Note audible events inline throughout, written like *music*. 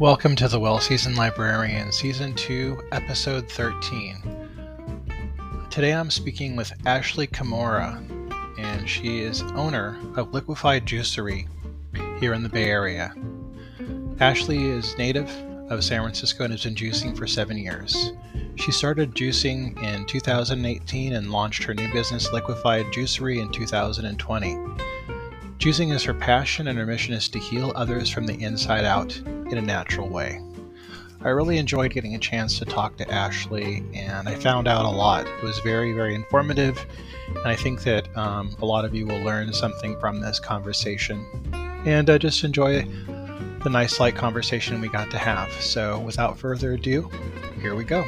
Welcome to the Well Seasoned Librarian, Season 2, Episode 13. Today I'm speaking with Ashley Comora, and she is owner of Liquified Juicery here in the Bay Area. Ashley is native of San Francisco and has been juicing for seven years. She started juicing in 2018 and launched her new business, Liquified Juicery, in 2020. Juicing is her passion, and her mission is to heal others from the inside out in a natural way. I really enjoyed getting a chance to talk to Ashley, and I found out a lot. It was very, very informative, and I think that um, a lot of you will learn something from this conversation. And uh, just enjoy the nice, light conversation we got to have. So, without further ado, here we go.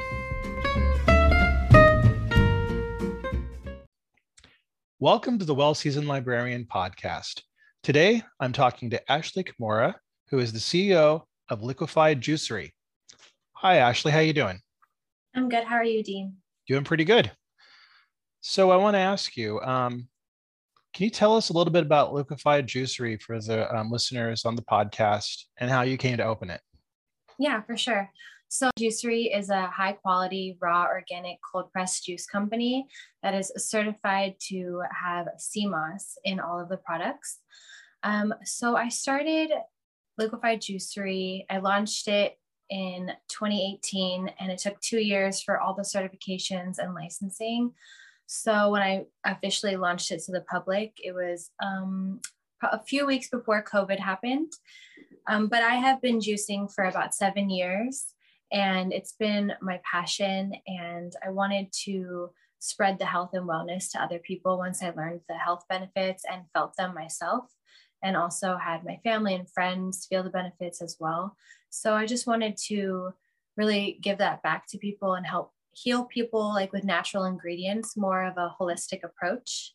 Welcome to the Well Seasoned Librarian podcast. Today, I'm talking to Ashley Comora, who is the CEO of Liquified Juicery. Hi, Ashley. How you doing? I'm good. How are you, Dean? Doing pretty good. So I want to ask you, um, can you tell us a little bit about Liquified Juicery for the um, listeners on the podcast and how you came to open it? Yeah, for sure. So, Juicery is a high quality, raw, organic, cold pressed juice company that is certified to have sea moss in all of the products. Um, so, I started Liquified Juicery. I launched it in 2018 and it took two years for all the certifications and licensing. So when I officially launched it to the public, it was um, a few weeks before COVID happened. Um, but I have been juicing for about seven years and it's been my passion. And I wanted to spread the health and wellness to other people once I learned the health benefits and felt them myself and also had my family and friends feel the benefits as well. So I just wanted to really give that back to people and help heal people like with natural ingredients, more of a holistic approach.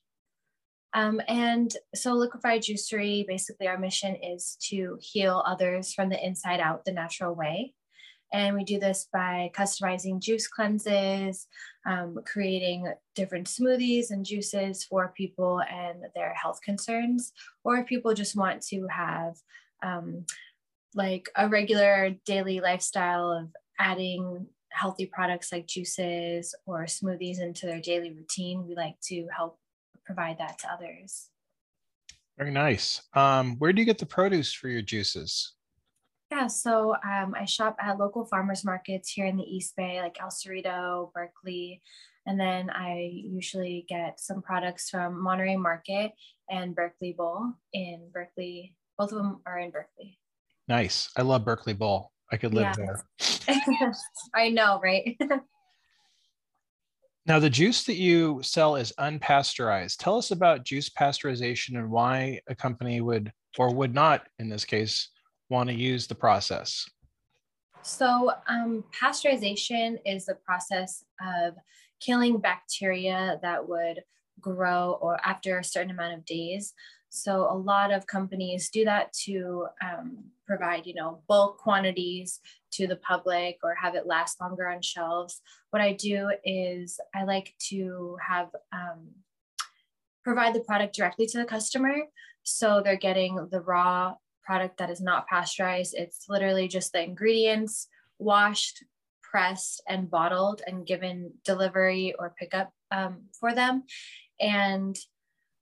Um, and so liquified juicery, basically our mission is to heal others from the inside out the natural way. And we do this by customizing juice cleanses, um, creating different smoothies and juices for people and their health concerns, or if people just want to have um, like a regular daily lifestyle of adding healthy products like juices or smoothies into their daily routine, we like to help provide that to others. Very nice. Um, where do you get the produce for your juices? Yeah, so um, I shop at local farmers markets here in the East Bay, like El Cerrito, Berkeley, and then I usually get some products from Monterey Market and Berkeley Bowl in Berkeley. Both of them are in Berkeley. Nice. I love Berkeley Bowl. I could live yeah. there. *laughs* I know, right? *laughs* now, the juice that you sell is unpasteurized. Tell us about juice pasteurization and why a company would or would not, in this case, want to use the process? So, um, pasteurization is the process of killing bacteria that would grow or after a certain amount of days. So, a lot of companies do that to um, provide, you know, bulk quantities to the public or have it last longer on shelves. What I do is I like to have um, provide the product directly to the customer. So they're getting the raw product that is not pasteurized. It's literally just the ingredients washed, pressed, and bottled and given delivery or pickup um, for them. And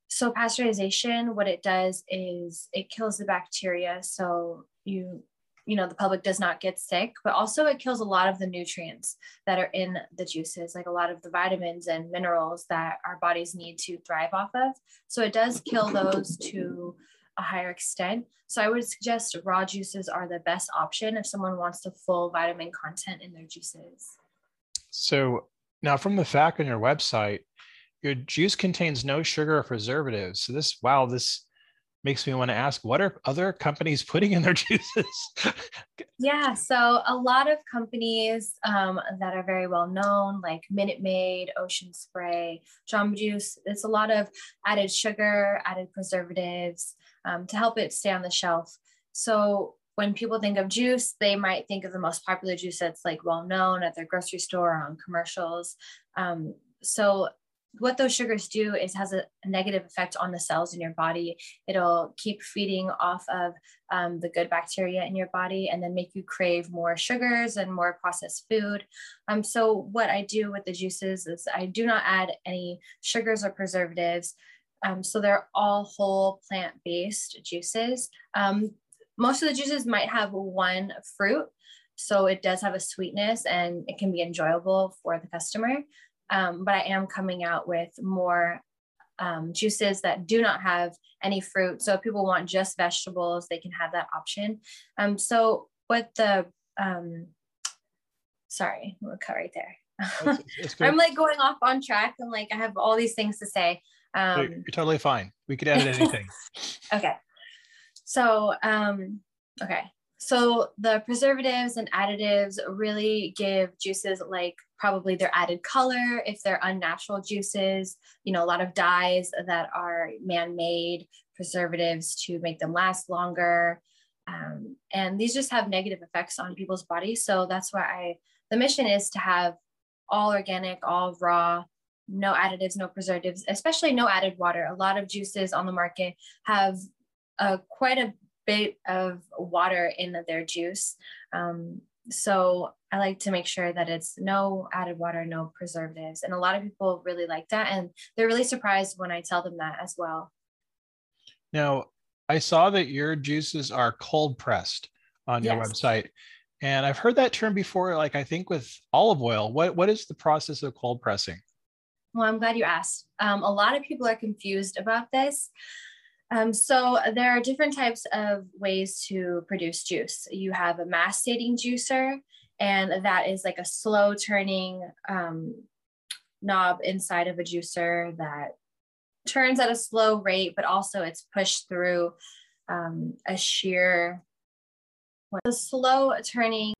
so pasteurization, what it does is it kills the bacteria. So you you know the public does not get sick but also it kills a lot of the nutrients that are in the juices like a lot of the vitamins and minerals that our bodies need to thrive off of so it does kill those to a higher extent. So I would suggest raw juices are the best option if someone wants the full vitamin content in their juices. So now from the fact on your website, your juice contains no sugar or preservatives. So this, wow, this makes me want to ask what are other companies *laughs* putting in their juices yeah so a lot of companies um, that are very well known like minute maid ocean spray jamba juice it's a lot of added sugar added preservatives um, to help it stay on the shelf. So when people think of juice, they might think of the most popular juice that's like well known at their grocery store or on commercials. Um, so what those sugars do is has a, negative effect on the cells in your body. It'll keep feeding off of um, the good bacteria in your body and then make you crave more sugars and more processed food. Um, so what I do with the juices is I do not add any sugars or preservatives. Um, so they're all whole plant-based juices. Um, most of the juices might have one fruit, so it does have a sweetness and it can be enjoyable for the customer. Um, but I am coming out with more um, juices that do not have any fruit. So if people want just vegetables, they can have that option. Um, so what the, um, sorry, we'll cut right there. *laughs* I'm like going off on track. I'm like, I have all these things to say. Um, you're, you're totally fine. We could edit anything. *laughs* okay. So, um, okay. So the preservatives and additives really give juices like probably their added color if they're unnatural juices, you know, a lot of dyes that are man-made, preservatives to make them last longer. Um, and these just have negative effects on people's bodies. So that's why I, the mission is to have all organic, all raw, no additives, no preservatives, especially no added water. A lot of juices on the market have uh, quite a bit of water in their juice. Um, so I like to make sure that it's no added water, no preservatives. And a lot of people really like that. And they're really surprised when I tell them that as well. Now, I saw that your juices are cold pressed on your website. And I've heard that term before, like I think with olive oil. What, what is the process of cold pressing? Well, I'm glad you asked. Um, a lot of people are confused about this. Um, so there are different types of ways to produce juice. You have a masticating juicer, and that is like a slow turning um, knob inside of a juicer that turns at a slow rate, but also it's pushed through um, a shear, a slow turning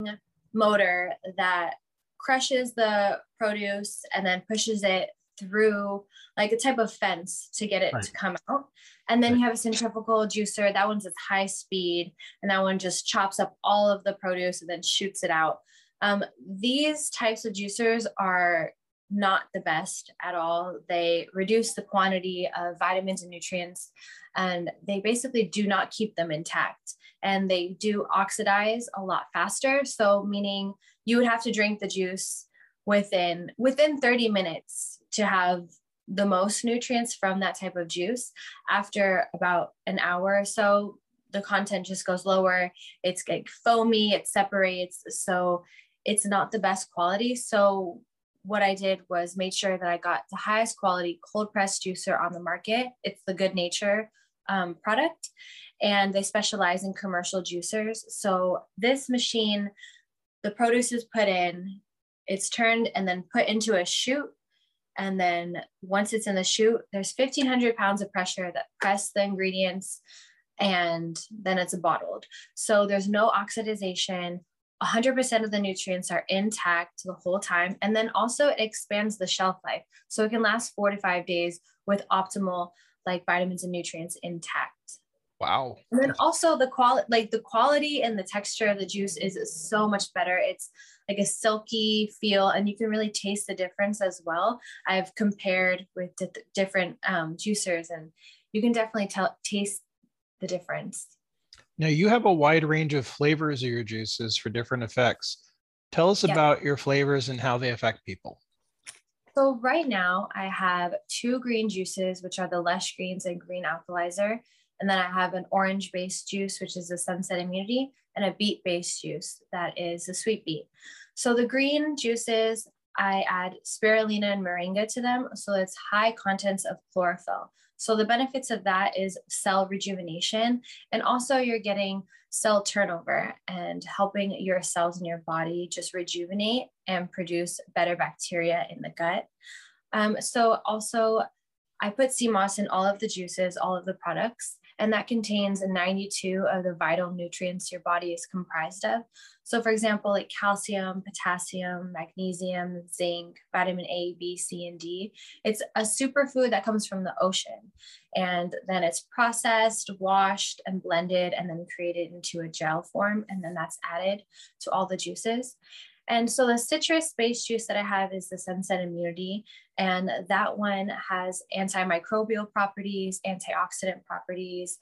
motor that crushes the produce and then pushes it through like a type of fence to get it right. to come out. And then right. you have a centrifugal juicer. That one's at high speed, and that one just chops up all of the produce and then shoots it out. Um, these types of juicers are not the best at all. They reduce the quantity of vitamins and nutrients, and they basically do not keep them intact. And they do oxidize a lot faster. So, meaning you would have to drink the juice within within 30 minutes to have the most nutrients from that type of juice. After about an hour or so the content just goes lower. It's like foamy it separates. So it's not the best quality. So what i did was made sure that i got the highest quality cold press juicer on the market. It's the Goodnature um, product and they specialize in commercial juicers. So this machine the produce is put in it's turned and then put into a chute. And then once it's in the chute, there's 1500 pounds of pressure that press the ingredients and then it's bottled. So there's no oxidization. 100% of the nutrients are intact the whole time. And then also it expands the shelf life. So it can last four to five days with optimal like vitamins and nutrients intact. Wow. And then also the quality, like the quality and the texture of the juice is so much better. It's like a silky feel, and you can really taste the difference as well. I've compared with di- different um, juicers, and you can definitely tell taste the difference. Now you have a wide range of flavors of your juices for different effects. Tell us about your flavors and how they affect people. So right now I have two green juices, which are the lush greens and green alkalizer. And then I have an orange based juice, which is a sunset immunity, and a beet based juice that is a sweet beet. So the green juices, I add spirulina and moringa to them. So it's high contents of chlorophyll. So the benefits of that is cell rejuvenation. And also you're getting cell turnover and helping your cells in your body just rejuvenate and produce better bacteria in the gut. Um, so also I put sea moss in all of the juices, all of the products and that contains 92 of the vital nutrients your body is comprised of. So, for example, like calcium, potassium, magnesium, zinc, vitamin A, B, C, and D. It's a superfood that comes from the ocean. And then it's processed, washed, and blended, and then created into a gel form. And then that's added to all the juices. And so the citrus based juice that I have is the Sunset Immunity. And that one has antimicrobial properties, antioxidant properties,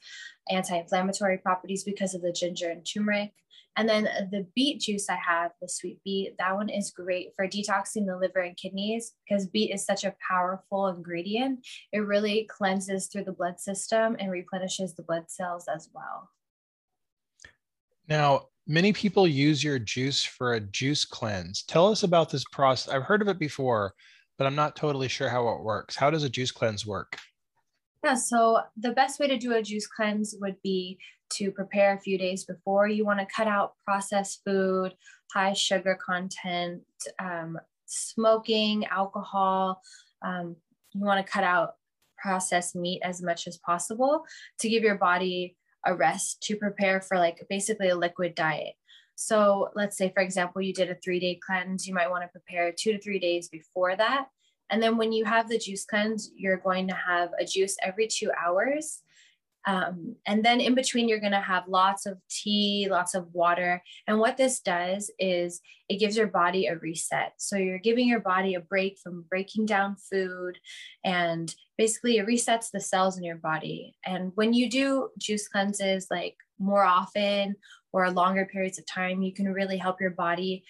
anti inflammatory properties because of the ginger and turmeric. And then the beet juice I have, the sweet beet, that one is great for detoxing the liver and kidneys because beet is such a powerful ingredient. It really cleanses through the blood system and replenishes the blood cells as well. Now, many people use your juice for a juice cleanse. Tell us about this process. I've heard of it before, but I'm not totally sure how it works. How does a juice cleanse work? Yeah, so the best way to do a juice cleanse would be to prepare a few days before. You want to cut out processed food, high sugar content, um, smoking, alcohol. Um, you want to cut out processed meat as much as possible to give your body a rest to prepare for like basically a liquid diet. So let's say, for example, you did a three day cleanse, you might want to prepare two to three days before that. And then when you have the juice cleanse, you're going to have a juice every two hours. Um, and then in between, you're going to have lots of tea, lots of water. And what this does is it gives your body a reset. So you're giving your body a break from breaking down food and basically it resets the cells in your body. And when you do juice cleanses like more often or longer periods of time, you can really help your body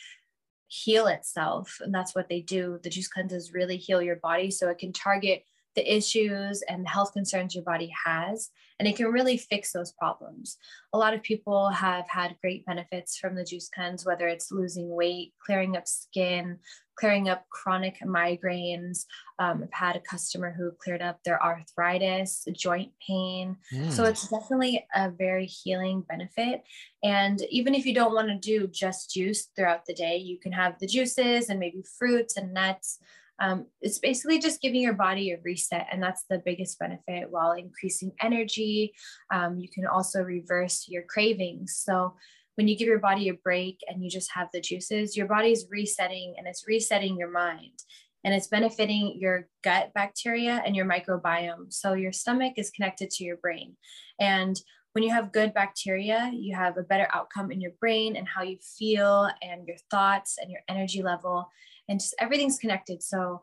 heal itself. And that's what they do. The juice cleanses really heal your body so it can target the issues and the health concerns your body has, and it can really fix those problems. A lot of people have had great benefits from the juice cleanse, whether it's losing weight, clearing up skin, clearing up chronic migraines. Um, I've had a customer who cleared up their arthritis, joint pain. Mm. So it's definitely a very healing benefit. And even if you don't want to do just juice throughout the day, you can have the juices and maybe fruits and nuts um, it's basically just giving your body a reset and that's the biggest benefit while increasing energy. Um, you can also reverse your cravings. So when you give your body a break and you just have the juices your body's resetting and it's resetting your mind and it's benefiting your gut bacteria and your microbiome. So your stomach is connected to your brain. And when you have good bacteria, you have a better outcome in your brain and how you feel and your thoughts and your energy level and just everything's connected. So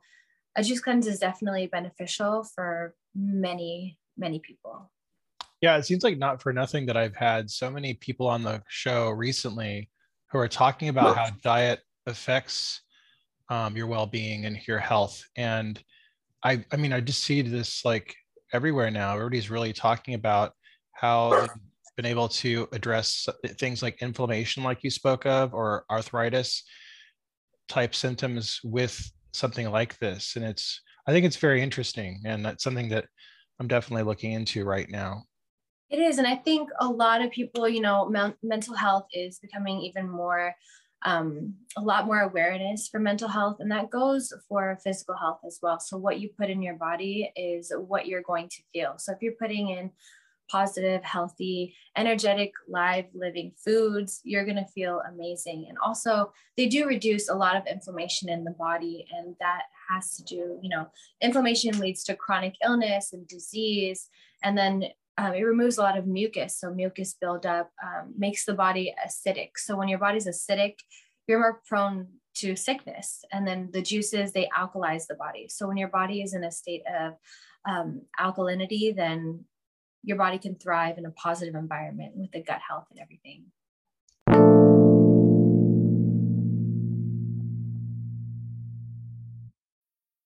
a juice cleanse is definitely beneficial for many, many people. Yeah, it seems like not for nothing that I've had so many people on the show recently who are talking about how diet affects um, your well-being and your health. And I, I mean, I just see this like everywhere now. Everybody's really talking about how they've been able to address things like inflammation, like you spoke of, or arthritis type symptoms with something like this. And it's, I think it's very interesting. And that's something that I'm definitely looking into right now. It is. And I think a lot of people, you know, me- mental health is becoming even more, um, a lot more awareness for mental health. And that goes for physical health as well. So, what you put in your body is what you're going to feel. So, if you're putting in positive, healthy, energetic, live living foods, you're going to feel amazing. And also, they do reduce a lot of inflammation in the body. And that has to do, you know, inflammation leads to chronic illness and disease. And then um, it removes a lot of mucus. So, mucus buildup um, makes the body acidic. So, when your body's acidic, you're more prone to sickness. And then the juices, they alkalize the body. So, when your body is in a state of um, alkalinity, then your body can thrive in a positive environment with the gut health and everything.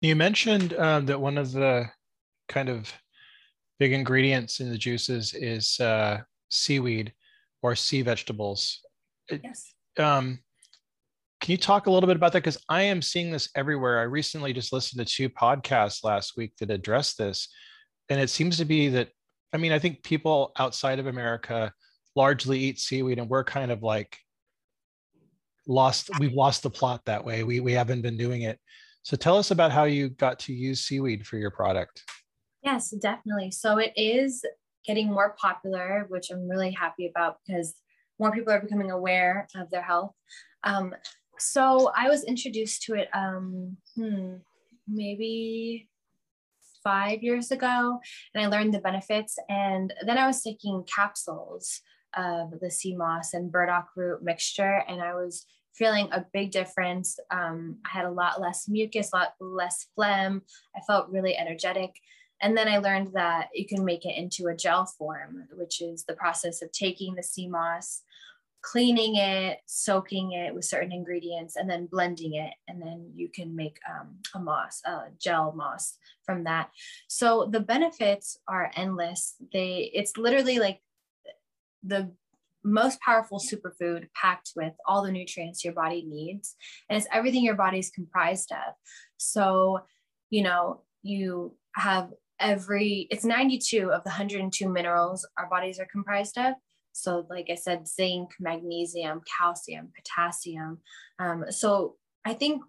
You mentioned um, that one of the kind of big ingredients in the juices is uh, seaweed or sea vegetables. Yes. Um, can you talk a little bit about that? Because I am seeing this everywhere. I recently just listened to two podcasts last week that address this, and it seems to be that I mean, I think people outside of America largely eat seaweed, and we're kind of like lost. We've lost the plot that way. We we haven't been doing it. So tell us about how you got to use seaweed for your product. Yes, definitely. So it is getting more popular, which I'm really happy about because more people are becoming aware of their health. Um, so I was introduced to it um, hmm, maybe five years ago, and I learned the benefits. And then I was taking capsules of the sea moss and burdock root mixture, and I was feeling a big difference. Um, I had a lot less mucus, a lot less phlegm. I felt really energetic. And then I learned that you can make it into a gel form, which is the process of taking the sea moss, cleaning it, soaking it with certain ingredients, and then blending it. And then you can make um, a moss, a gel moss from that. So the benefits are endless. They, it's literally like the most powerful superfood packed with all the nutrients your body needs. And it's everything your body is comprised of. So, you know, you have every, it's 92 of the 102 minerals our bodies are comprised of. So, like I said, zinc, magnesium, calcium, potassium. Um, so, I think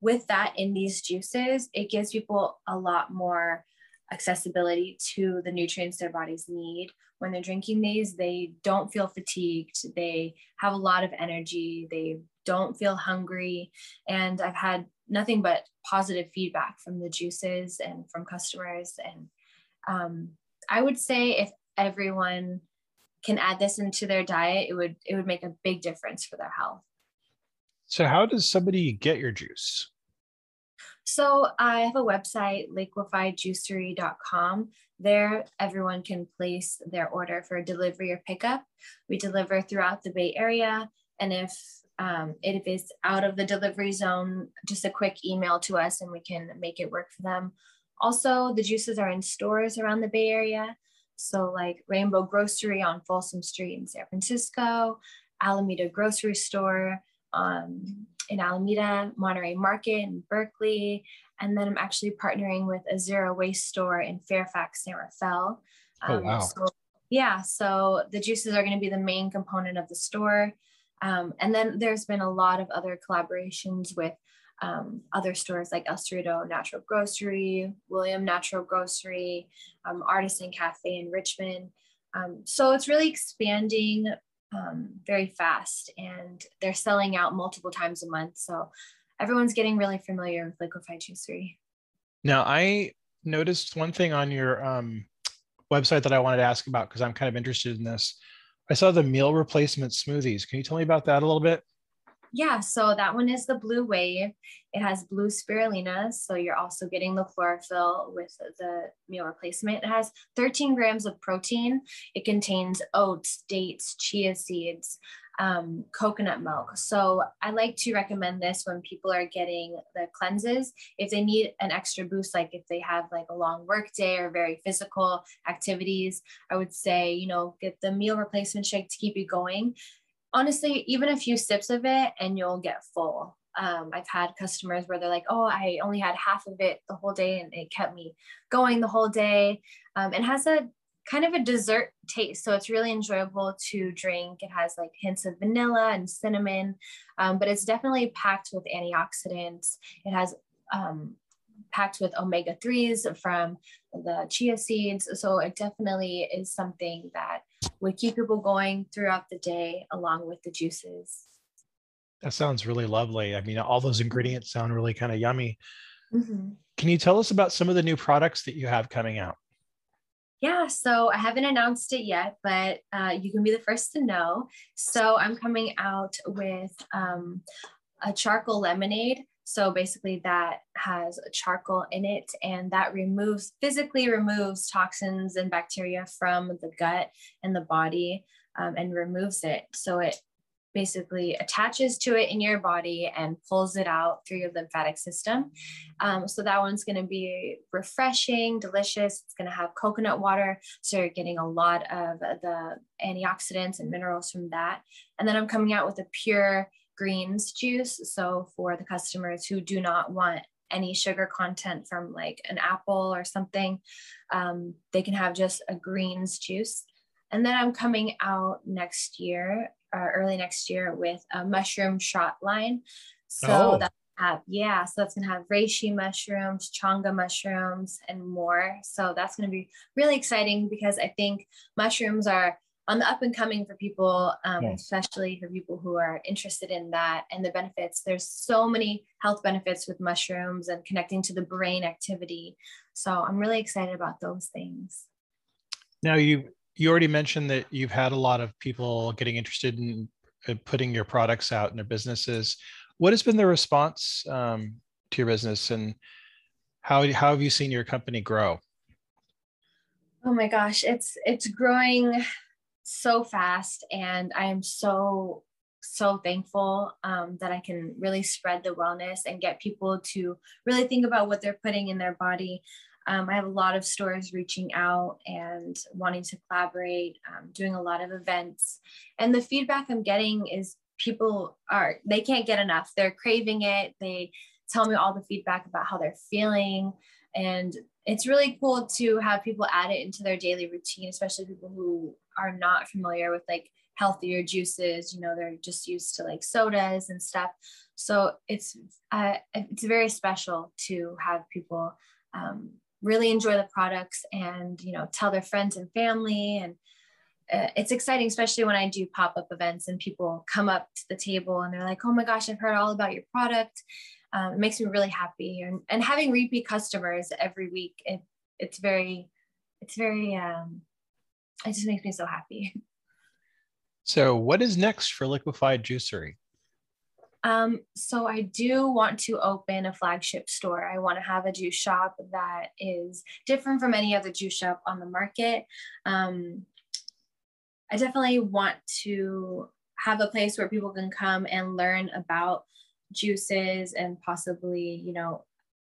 with that in these juices, it gives people a lot more accessibility to the nutrients their bodies need. When they're drinking these, they don't feel fatigued. They have a lot of energy. They don't feel hungry. And I've had nothing but positive feedback from the juices and from customers. And um, I would say if everyone can add this into their diet, it would it would make a big difference for their health. So how does somebody get your juice? So I have a website, liquifiedjuicery.com. There, everyone can place their order for delivery or pickup. We deliver throughout the Bay Area. And if um, it is out of the delivery zone, just a quick email to us and we can make it work for them. Also, the juices are in stores around the Bay Area. So, like Rainbow Grocery on Folsom Street in San Francisco, Alameda Grocery Store um, in Alameda, Monterey Market in Berkeley, and then I'm actually partnering with a zero waste store in Fairfax, San Rafael. Oh, um, oh, wow. So, yeah, so the juices are going to be the main component of the store. Um, and then there's been a lot of other collaborations with um, other stores like El Cerrito Natural Grocery, William Natural Grocery, um, Artisan Cafe in Richmond. Um, so it's really expanding um, very fast and they're selling out multiple times a month. So everyone's getting really familiar with liquified juicery. Now, I noticed one thing on your um, website that I wanted to ask about because I'm kind of interested in this. I saw the meal replacement smoothies. Can you tell me about that a little bit? Yeah, so that one is the blue wave. It has blue spirulina. So you're also getting the chlorophyll with the meal replacement. It has 13 grams of protein. It contains oats, dates, chia seeds, um, coconut milk. So I like to recommend this when people are getting the cleanses. If they need an extra boost, like if they have like a long work day or very physical activities, I would say, you know, get the meal replacement shake to keep you going honestly, even a few sips of it and you'll get full. Um, I've had customers where they're like, oh, I only had half of it the whole day and it kept me going the whole day. Um, it has a kind of a dessert taste. So it's really enjoyable to drink. It has like hints of vanilla and cinnamon, um, but it's definitely packed with antioxidants. It has um, packed with omega 3s from the chia seeds. So it definitely is something that would keep people going throughout the day along with the juices. That sounds really lovely. I mean, all those ingredients sound really kind of yummy. Mm-hmm. Can you tell us about some of the new products that you have coming out? Yeah, so I haven't announced it yet, but uh, you can be the first to know. So I'm coming out with um, a charcoal lemonade so basically, that has charcoal in it, and that removes physically removes toxins and bacteria from the gut and the body um, and removes it. So it basically attaches to it in your body and pulls it out through your lymphatic system. Um, so that one's going to be refreshing, delicious. It's going to have coconut water. So you're getting a lot of the antioxidants and minerals from that. And then I'm coming out with a pure greens juice. So for the customers who do not want any sugar content from like an apple or something. Um, they can have just a greens juice. And then I'm coming out next year, or uh, early next year, with a mushroom shot line. So oh. that have yeah, so that's gonna have reishi mushrooms, chaga mushrooms, and more. So that's gonna be really exciting because I think mushrooms are on the up and coming for people, um, especially for people who are interested in that and the benefits. There's so many health benefits with mushrooms and connecting to the brain activity. So I'm really excited about those things. Now you you already mentioned that you've had a lot of people getting interested in, in putting your products out in their businesses. What has been the response um, to your business, and how how have you seen your company grow? Oh my gosh, it's it's growing so fast and i am so so thankful um, that i can really spread the wellness and get people to really think about what they're putting in their body. Um, i have a lot of stores reaching out and wanting to collaborate um, doing a lot of events and the feedback i'm getting is people are they can't get enough. They're craving it. They tell me all the feedback about how they're feeling and it's really cool to have people add it into their daily routine especially people who are not familiar with like healthier juices you know they're just used to like sodas and stuff. So it's uh, it's very special to have people um, really enjoy the products and you know tell their friends and family. And uh, it's exciting especially when i do pop-up events and people come up to the table and they're like oh my gosh i've heard all about your product um, it makes me really happy and, and having repeat customers every week it, it's very it's very um, it just makes me so happy *laughs* so what is next for liquified juicery um, so I do want to open a flagship store. I want to have a juice shop that is different from any other juice shop on the market. Um, I definitely want to have a place where people can come and learn about juices and possibly, you know,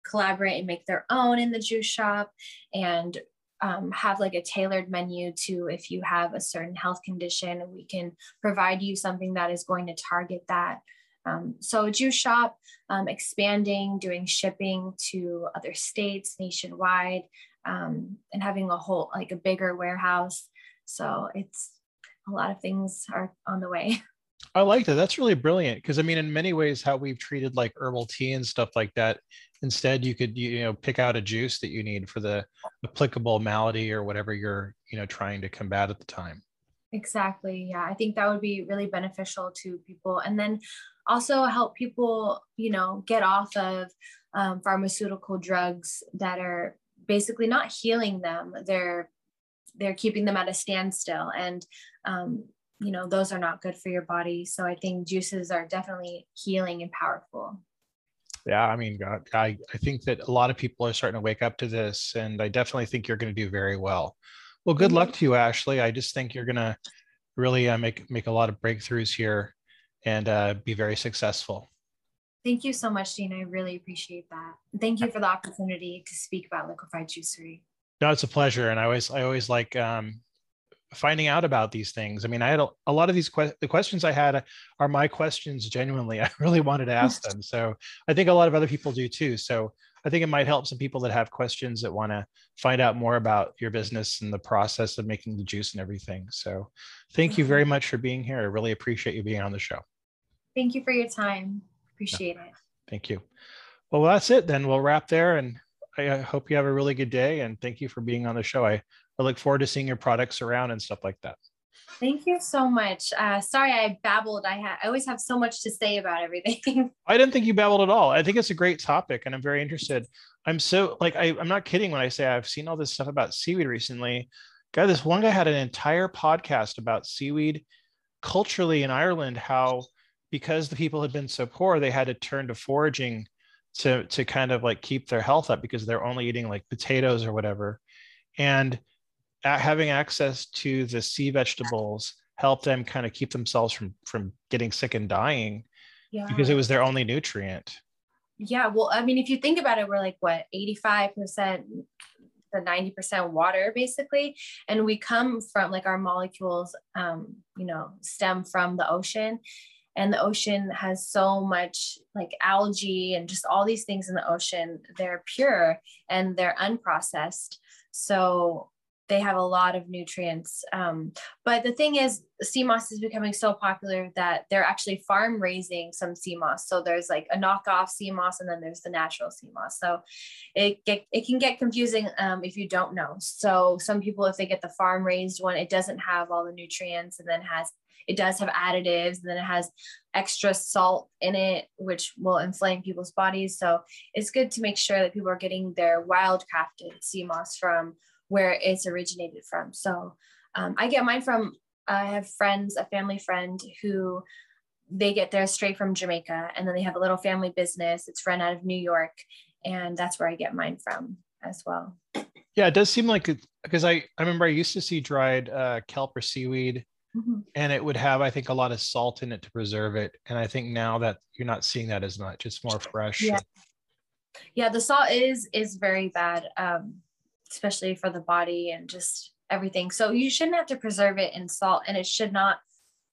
collaborate and make their own in the juice shop and um, have like a tailored menu to if you have a certain health condition, we can provide you something that is going to target that. Um, so juice shop, um, expanding, doing shipping to other states nationwide, um, and having a whole like a bigger warehouse. So it's a lot of things are on the way. *laughs* I like that. That's really brilliant because I mean, in many ways, how we've treated like herbal tea and stuff like that. Instead, you could you know pick out a juice that you need for the applicable malady or whatever you're you know trying to combat at the time. Exactly. Yeah, I think that would be really beneficial to people, and then also help people you know get off of um, pharmaceutical drugs that are basically not healing them. They're they're keeping them at a standstill and um, you know those are not good for your body. So i think juices are definitely healing and powerful. Yeah i mean God, I, I think that a lot of people are starting to wake up to this and i definitely think you're going to do very well. Well good luck to you ashley. I just think you're going to really uh, make make a lot of breakthroughs here and uh, be very successful. Thank you so much dean. I really appreciate that. Thank you for the opportunity to speak about liquified juicery. No it's a pleasure and i always i always like um, finding out about these things. I mean, I had a, a lot of these que- the questions I had are my questions genuinely. *laughs* I really wanted to ask them. So I think a lot of other people do too. So I think it might help some people that have questions that want to find out more about your business and the process of making the juice and everything. So thank you very mm-hmm. much for being here. I really appreciate you being on the show. Thank you for your time. Appreciate it. Thank you. Well, that's it then. We'll wrap there and I hope you have a really good day and thank you for being on the show. I I look forward to seeing your products around and stuff like that. Thank you so much. Uh, sorry, I babbled. I, ha- I always have so much to say about everything. *laughs* I didn't think you babbled at all. I think it's a great topic, and I'm very interested. I'm so like I, I'm not kidding when I say I've seen all this stuff about seaweed recently. Guy, this one guy had an entire podcast about seaweed culturally in Ireland. How because the people had been so poor, they had to turn to foraging to to kind of like keep their health up because they're only eating like potatoes or whatever. And having access to the sea vegetables helped them kind of keep themselves from from getting sick and dying yeah. because it was their only nutrient. Yeah well i mean if you think about it we're like what 85% to 90% water basically? And we come from like our molecules um, you know stem from the ocean. And the ocean has so much like algae and just all these things in the ocean. They're pure and they're unprocessed. So they have a lot of nutrients um, but the thing is sea moss is becoming so popular that they're actually farm raising some sea moss. So there's like a knockoff sea moss and then there's the natural sea moss. So it get, it can get confusing um, if you don't know. So some people if they get the farm raised one it doesn't have all the nutrients and then has it does have additives and then it has extra salt in it which will inflame people's bodies. So it's good to make sure that people are getting their wildcrafted sea moss from where it's originated from so um, i get mine from i have friends a family friend who they get theirs straight from jamaica and then they have a little family business it's run out of new york and that's where i get mine from as well yeah it does seem like because I, I remember i used to see dried uh, kelp or seaweed Mm-hmm. And it would have, I think, a lot of salt in it to preserve it. And I think now that you're not seeing that as much, it's more fresh. Yeah, yeah the salt is is very bad, um, especially for the body and just everything. So you shouldn't have to preserve it in salt, and it should not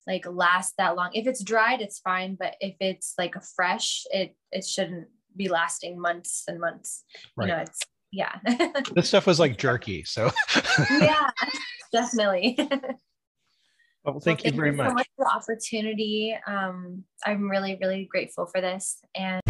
like last that long. If it's dried, it's fine, but if it's like fresh, it it shouldn't be lasting months and months. Right. You know, it's yeah. *laughs* this stuff was like jerky, so yeah, *laughs* definitely. Well, thank well, you very you much. So much for the opportunity. Um, I'm really, really grateful for this. And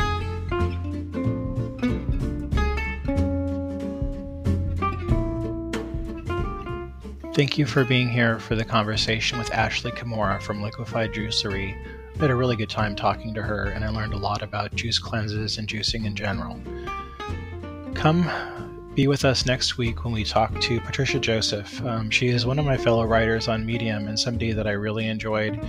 Thank you for being here for the conversation with Ashley Comora from Liquified Juicery. I had a really good time talking to her, and I learned a lot about juice cleanses and juicing in general. Come be with us next week when we talk to Patricia Joseph. Um, she is one of my fellow writers on Medium and somebody that I really enjoyed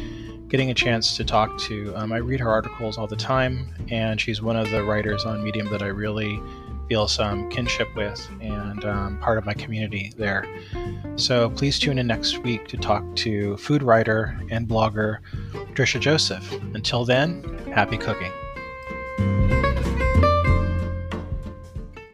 getting a chance to talk to. Um, I read her articles all the time, and she's one of the writers on Medium that I really feel some kinship with and um, part of my community there. So please tune in next week to talk to food writer and blogger Patricia Joseph. Until then, happy cooking.